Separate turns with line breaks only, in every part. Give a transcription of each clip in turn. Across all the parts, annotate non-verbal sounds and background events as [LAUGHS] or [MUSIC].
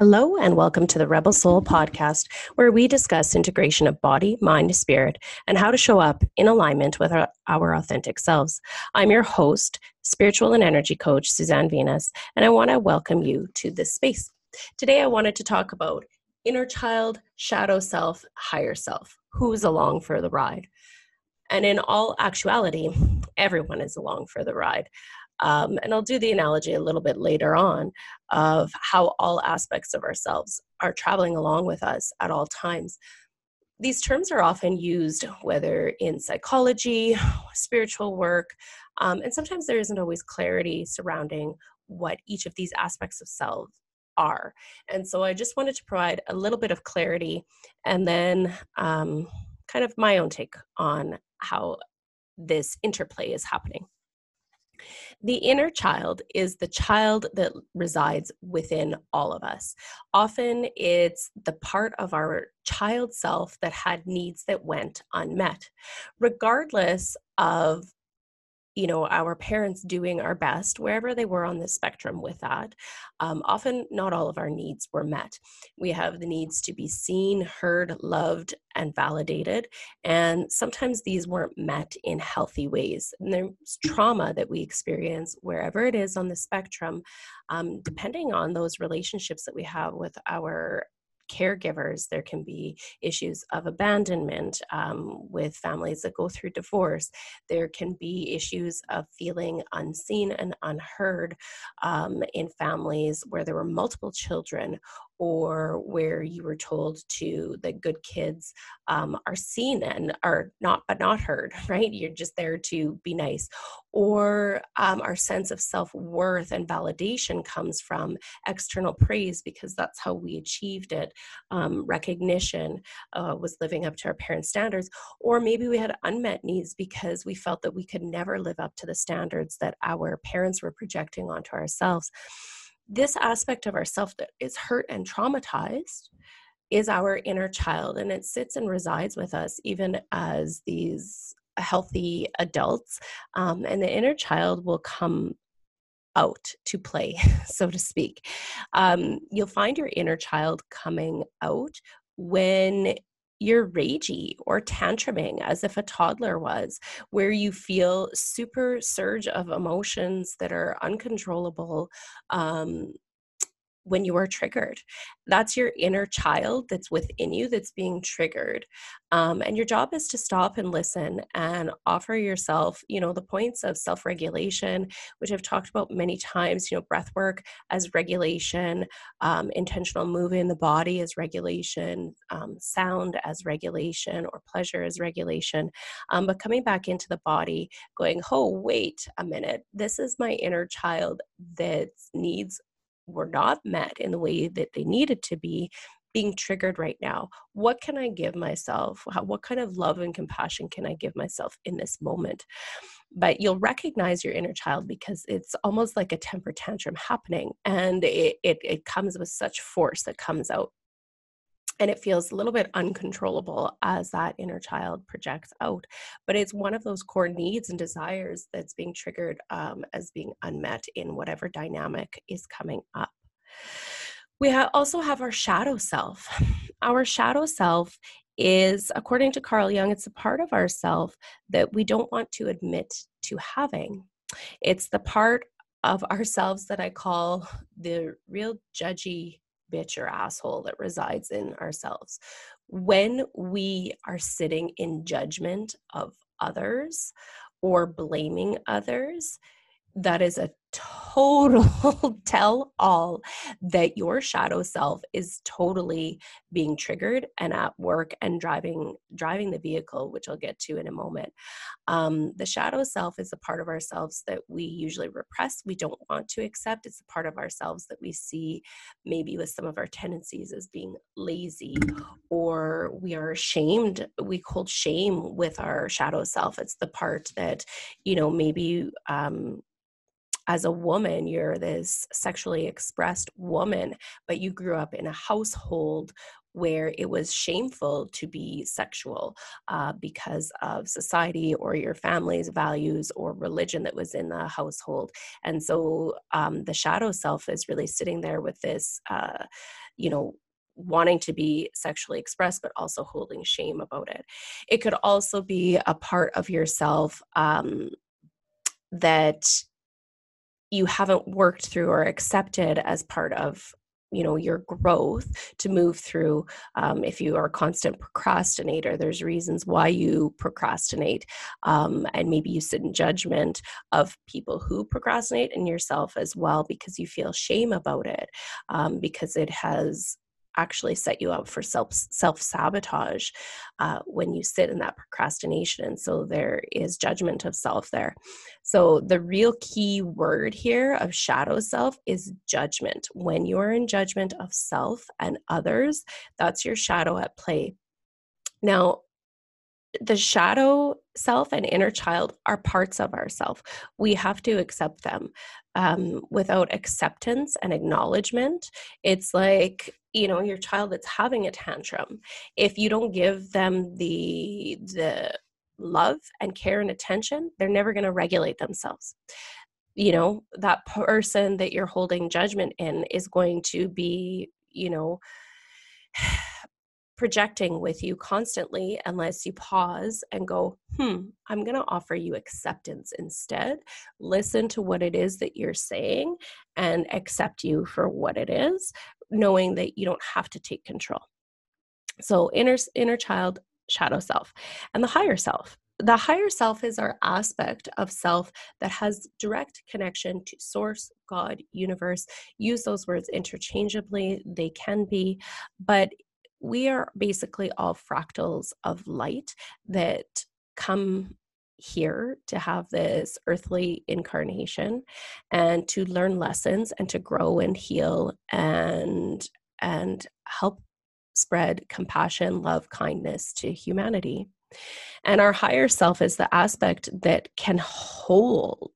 Hello, and welcome to the Rebel Soul podcast, where we discuss integration of body, mind, spirit, and how to show up in alignment with our, our, authentic selves. I'm your host, spiritual and energy coach, Suzanne Venus, and I want to welcome you to this space. Today, I wanted to talk about inner child, shadow self, higher self. Who's along for the ride? And in all actuality, everyone is along for the ride. Um, and I'll do the analogy a little bit later on of how all aspects of ourselves are traveling along with us at all times. These terms are often used whether in psychology, [SIGHS] spiritual work, um, and sometimes there isn't always clarity surrounding what each of these aspects of self are. And so I just wanted to provide a little bit of clarity and then um, kind of my own take on how this interplay is happening. The inner child is the child that resides within all of us. Often it's the part of our child self that had needs that went unmet. Regardless of you know our parents doing our best wherever they were on the spectrum with that um, often not all of our needs were met. We have the needs to be seen heard loved and validated and sometimes these weren't met in healthy ways. And there's trauma that we experience wherever it is on the spectrum um, depending on those relationships that we have with our caregivers, there can be issues of abandonment um, with families that go through divorce. There can be issues of feeling unseen and unheard um, in families where there were multiple children or where you were told to the good kids um, are seen and are not but not heard [LAUGHS] right? You're just there to be nice. Or um, our sense of self-worth and validation comes from external praise because that's how we achieved it. Um, recognition uh, was living up to our parents standards. Or maybe we had unmet needs because we felt that we could never live up to the standards that our parents were projecting onto ourselves this aspect of ourself that is hurt and traumatized is our inner child and it sits and resides with us even as these healthy adults um, and the inner child will come out to play [LAUGHS] so to speak. Um, you'll find your inner child coming out when you're ragey or tantruming as if a toddler was, where you feel super surge of emotions that are uncontrollable, um, when you are triggered. That's your inner child that's within you that's being triggered. Um, and your job is to stop and listen and offer yourself, you know, the points of self regulation, which I've talked about many times, you know, breath work as regulation, um, intentional movement in the body as regulation, um, sound as regulation, or pleasure as regulation. Um, but coming back into the body, going, oh, wait a minute, this is my inner child that needs were not met in the way that they needed to be being triggered right now what can i give myself? What kind of love and compassion can i give myself in this moment? But you'll recognize your inner child because it's almost like a temper tantrum happening and it, it, it comes with such force that comes out and it feels a little bit uncontrollable as that inner child projects out but it's one of those core needs and desires that's being triggered um, as being unmet in whatever dynamic is coming up. We ha- also have our shadow self. Our shadow self is according to carl jung it's a part of ourself that we don't want to admit to having. It's the part of ourselves that i call the real judgy bitch or asshole that resides in ourselves. When we are sitting in judgment of others or blaming others, that is a total [LAUGHS] tell all that your shadow self is totally being triggered and at work and driving driving the vehicle which i'll get to in a moment. Um, the shadow self is a part of ourselves that we usually repress we don't want to accept. It's a part of ourselves that we see maybe with some of our tendencies as being lazy or we are ashamed we hold shame with our shadow self. It's the part that you know maybe um, as a woman, you're this sexually expressed woman, but you grew up in a household where it was shameful to be sexual uh, because of society or your family's values or religion that was in the household. And so um, the shadow self is really sitting there with this, uh, you know, wanting to be sexually expressed, but also holding shame about it. It could also be a part of yourself um, that you haven't worked through or accepted as part of you know your growth to move through um, if you are a constant procrastinator there's reasons why you procrastinate um, and maybe you sit in judgment of people who procrastinate and yourself as well because you feel shame about it um, because it has actually set you up for self self sabotage uh, when you sit in that procrastination and so there is judgment of self there so the real key word here of shadow self is judgment when you are in judgment of self and others that's your shadow at play now the shadow self and inner child are parts of ourself. We have to accept them. Um, without acceptance and acknowledgement, it's like you know your child that's having a tantrum. If you don't give them the the love and care and attention, they're never going to regulate themselves. You know that person that you're holding judgment in is going to be you know [SIGHS] projecting with you constantly unless you pause and go, hmm, I'm going to offer you acceptance instead. Listen to what it is that you're saying and accept you for what it is, knowing that you don't have to take control. So, inner, inner child, shadow self, and the higher self. The higher self is our aspect of self that has direct connection to source, God, universe. Use those words interchangeably, they can be, but we are basically all fractals of light that come here to have this earthly incarnation and to learn lessons and to grow and heal and and help spread compassion love kindness to humanity and our higher self is the aspect that can hold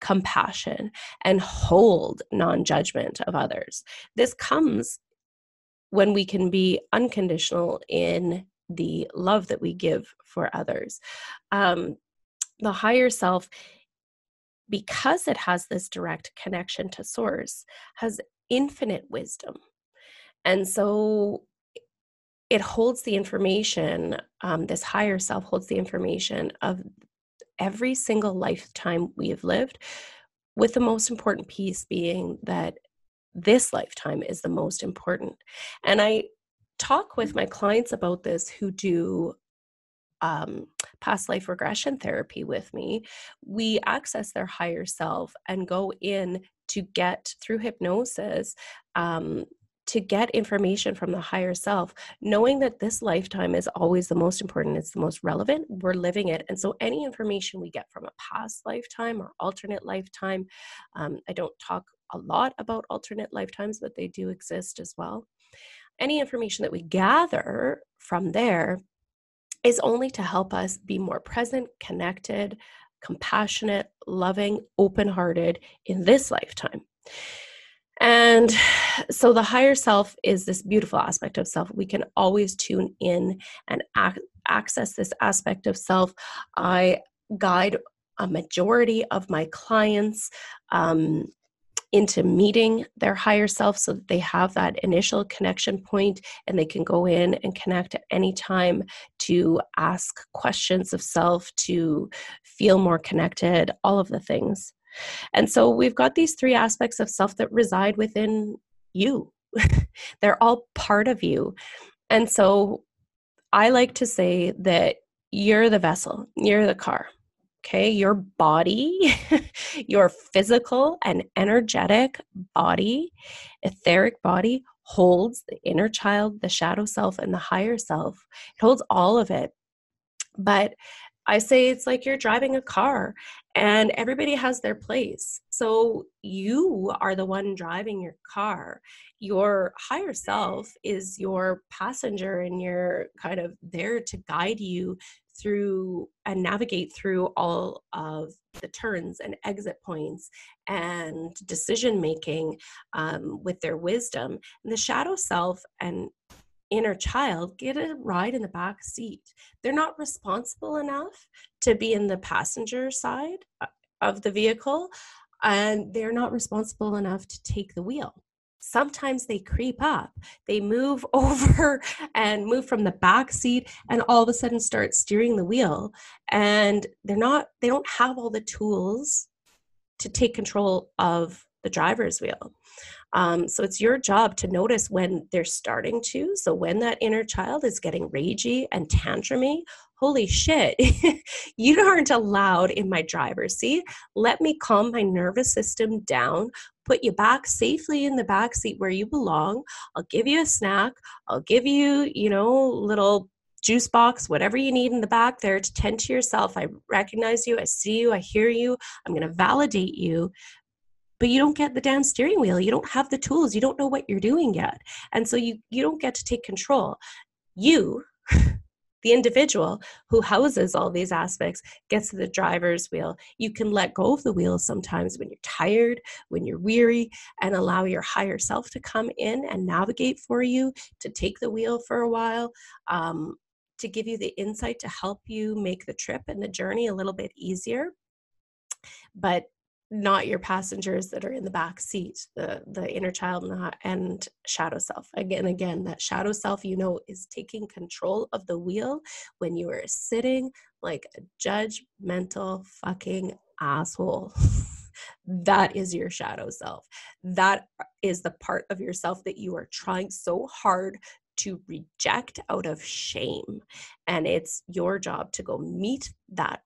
compassion and hold non-judgment of others this comes when we can be unconditional in the love that we give for others. Um, the higher self, because it has this direct connection to source, has infinite wisdom. And so it holds the information, um, this higher self holds the information of every single lifetime we have lived, with the most important piece being that this lifetime is the most important. And I talk with my clients about this who do um, past life regression therapy with me. We access their higher self and go in to get through hypnosis. Um, to get information from the higher self, knowing that this lifetime is always the most important, it's the most relevant, we're living it. And so, any information we get from a past lifetime or alternate lifetime, um, I don't talk a lot about alternate lifetimes, but they do exist as well. Any information that we gather from there is only to help us be more present, connected, compassionate, loving, open hearted in this lifetime. And so the higher self is this beautiful aspect of self. We can always tune in and ac- access this aspect of self. I guide a majority of my clients um, into meeting their higher self so that they have that initial connection point and they can go in and connect at any time to ask questions of self, to feel more connected, all of the things. And so we've got these three aspects of self that reside within you. [LAUGHS] They're all part of you. And so I like to say that you're the vessel, you're the car okay your body [LAUGHS] your physical and energetic body etheric body holds the inner child the shadow self and the higher self it holds all of it but I say it's like you're driving a car and everybody has their place. So you are the one driving your car. Your higher self is your passenger and you're kind of there to guide you through and navigate through all of the turns and exit points and decision making um, with their wisdom. And the shadow self and inner child get a ride in the back seat. They're not responsible enough to be in the passenger side uh, of the vehicle, and they're not responsible enough to take the wheel. Sometimes they creep up, they move [LAUGHS] over and move from the back seat, and all of a sudden start steering the wheel. And they're not, they don't have all the tools to take control of the driver's wheel. Um, so it's your job to notice when they're starting to. So when that inner child is getting ragey and tantrumy, holy shit, [LAUGHS] you aren't allowed in my driver's seat. Let me calm my nervous system down, put you back safely in the back seat where you belong. I'll give you a snack. I'll give you, you know, little juice box, whatever you need in the back there to tend to yourself. I recognize you, I see you, I hear you. I'm going to validate you but you don't get the damn steering wheel you don't have the tools you don't know what you're doing yet and so you you don't get to take control you [LAUGHS] the individual who houses all these aspects gets to the driver's wheel. You can let go of the wheel sometimes when you're tired when you're weary and allow your higher self to come in and navigate for you to take the wheel for a while um, to give you the insight to help you make the trip and the journey a little bit easier. But not your passengers that are in the back seat the the inner child not, and shadow self. Again again that shadow self you know is taking control of the wheel when you are sitting like a judgmental fucking asshole. [LAUGHS] That is your shadow self. That is the part of yourself that you are trying so hard to reject out of shame. And it's your job to go meet that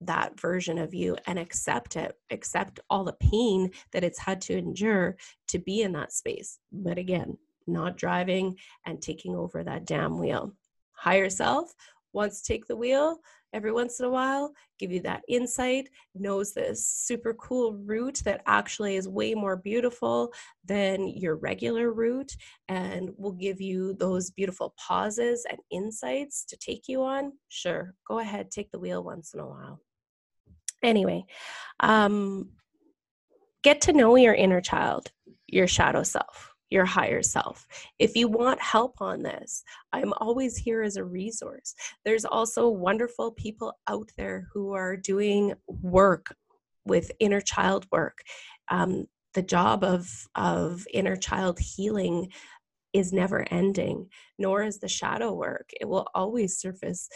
that version of you and accept it, accept all the pain that it's had to endure to be in that space. But again, not driving and taking over that damn wheel. Higher self wants to take the wheel every once in a while, give you that insight, knows this super cool route that actually is way more beautiful than your regular route, and will give you those beautiful pauses and insights to take you on. Sure, go ahead, take the wheel once in a while. Anyway, um, get to know your inner child, your shadow self, your higher self. If you want help on this, I'm always here as a resource. There's also wonderful people out there who are doing work with inner child work. Um, the job of of inner child healing is never ending, nor is the shadow work. It will always surface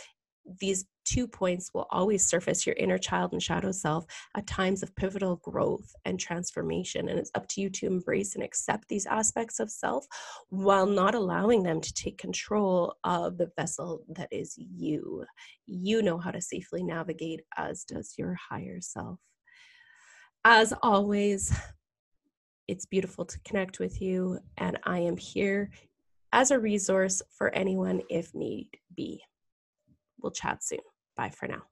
these two points will always surface your inner child and shadow self at times of pivotal growth and transformation. And it's up to you to embrace and accept these aspects of self while not allowing them to take control of the vessel that is you. You know how to safely navigate, as does your higher self. As always, it's beautiful to connect with you, and I am here as a resource for anyone if need be. We'll chat soon. Bye for now.